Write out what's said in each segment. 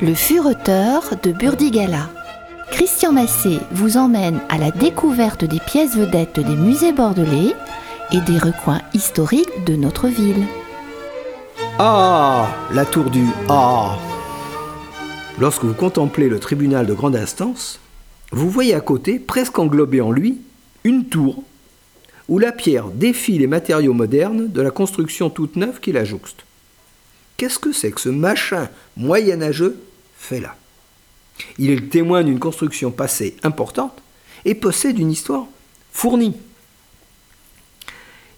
Le fureteur de Burdigala. Christian Massé vous emmène à la découverte des pièces vedettes des musées bordelais et des recoins historiques de notre ville. Ah La tour du Ah Lorsque vous contemplez le tribunal de grande instance, vous voyez à côté, presque englobé en lui, une tour où la pierre défie les matériaux modernes de la construction toute neuve qui la jouxte. Qu'est-ce que c'est que ce machin moyenâgeux fait là? Il est le témoin d'une construction passée importante et possède une histoire fournie.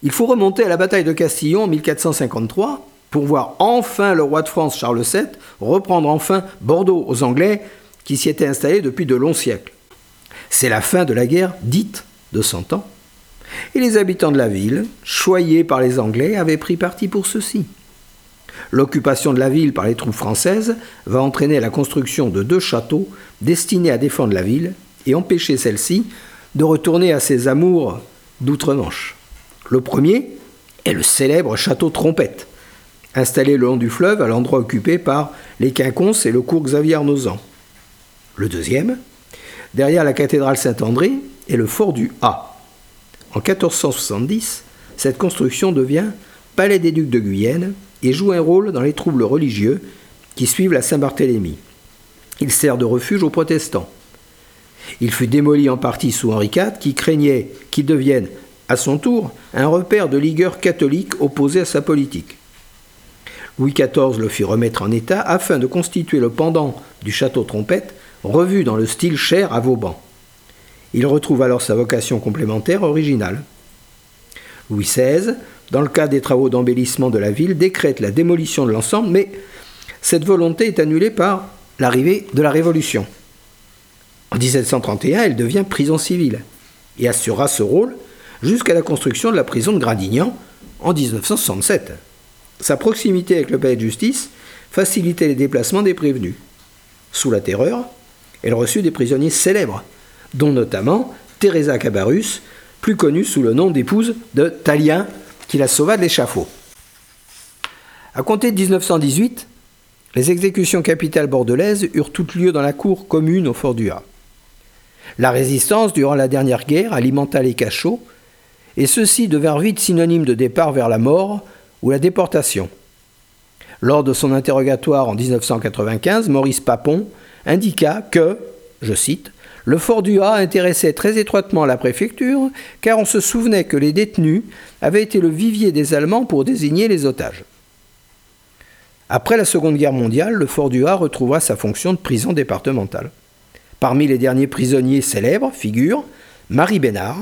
Il faut remonter à la bataille de Castillon en 1453 pour voir enfin le roi de France Charles VII reprendre enfin Bordeaux aux Anglais qui s'y étaient installés depuis de longs siècles. C'est la fin de la guerre dite de Cent Ans, et les habitants de la ville, choyés par les Anglais, avaient pris parti pour ceci. L'occupation de la ville par les troupes françaises va entraîner la construction de deux châteaux destinés à défendre la ville et empêcher celle-ci de retourner à ses amours d'outre-Manche. Le premier est le célèbre château Trompette, installé le long du fleuve à l'endroit occupé par les Quinconces et le cours Xavier Arnozan. Le deuxième, derrière la cathédrale Saint-André, est le fort du A. En 1470, cette construction devient palais des ducs de Guyenne et joue un rôle dans les troubles religieux qui suivent la Saint-Barthélemy. Il sert de refuge aux protestants. Il fut démoli en partie sous Henri IV qui craignait qu'il devienne, à son tour, un repère de ligueur catholique opposé à sa politique. Louis XIV le fit remettre en état afin de constituer le pendant du château Trompette, revu dans le style cher à Vauban. Il retrouve alors sa vocation complémentaire originale. Louis XVI, dans le cadre des travaux d'embellissement de la ville, décrète la démolition de l'ensemble, mais cette volonté est annulée par l'arrivée de la Révolution. En 1731, elle devient prison civile et assurera ce rôle jusqu'à la construction de la prison de Gradignan en 1967. Sa proximité avec le palais de justice facilitait les déplacements des prévenus. Sous la terreur, elle reçut des prisonniers célèbres, dont notamment Teresa Cabarrus, plus connue sous le nom d'épouse de Talien, qui la sauva de l'échafaud. À compter de 1918, les exécutions capitales bordelaises eurent toutes lieu dans la cour commune au fort du. La résistance durant la dernière guerre alimenta les cachots, et ceux-ci devinrent vite synonymes de départ vers la mort ou la déportation. Lors de son interrogatoire en 1995, Maurice Papon indiqua que, je cite, le fort du Ha intéressait très étroitement la préfecture, car on se souvenait que les détenus avaient été le vivier des Allemands pour désigner les otages. Après la Seconde Guerre mondiale, le fort du Ha retrouva sa fonction de prison départementale. Parmi les derniers prisonniers célèbres figure Marie Bénard,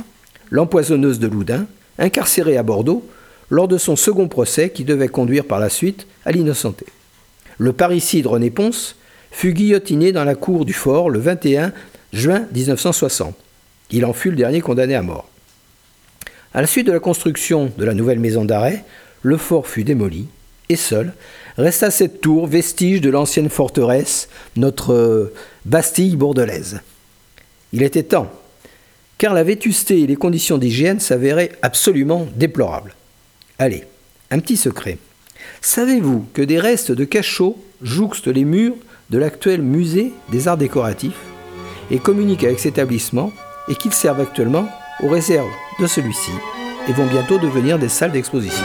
l'empoisonneuse de Loudun, incarcérée à Bordeaux lors de son second procès qui devait conduire par la suite à l'innocenté. Le parricide René Ponce fut guillotiné dans la cour du fort le 21 juin 1960. Il en fut le dernier condamné à mort. À la suite de la construction de la nouvelle maison d'arrêt, le fort fut démoli et seul resta cette tour, vestige de l'ancienne forteresse, notre euh, Bastille bordelaise. Il était temps, car la vétusté et les conditions d'hygiène s'avéraient absolument déplorables. Allez, un petit secret. Savez-vous que des restes de cachots jouxtent les murs de l'actuel musée des arts décoratifs? Et communiquent avec cet établissement et qu'ils servent actuellement aux réserves de celui-ci et vont bientôt devenir des salles d'exposition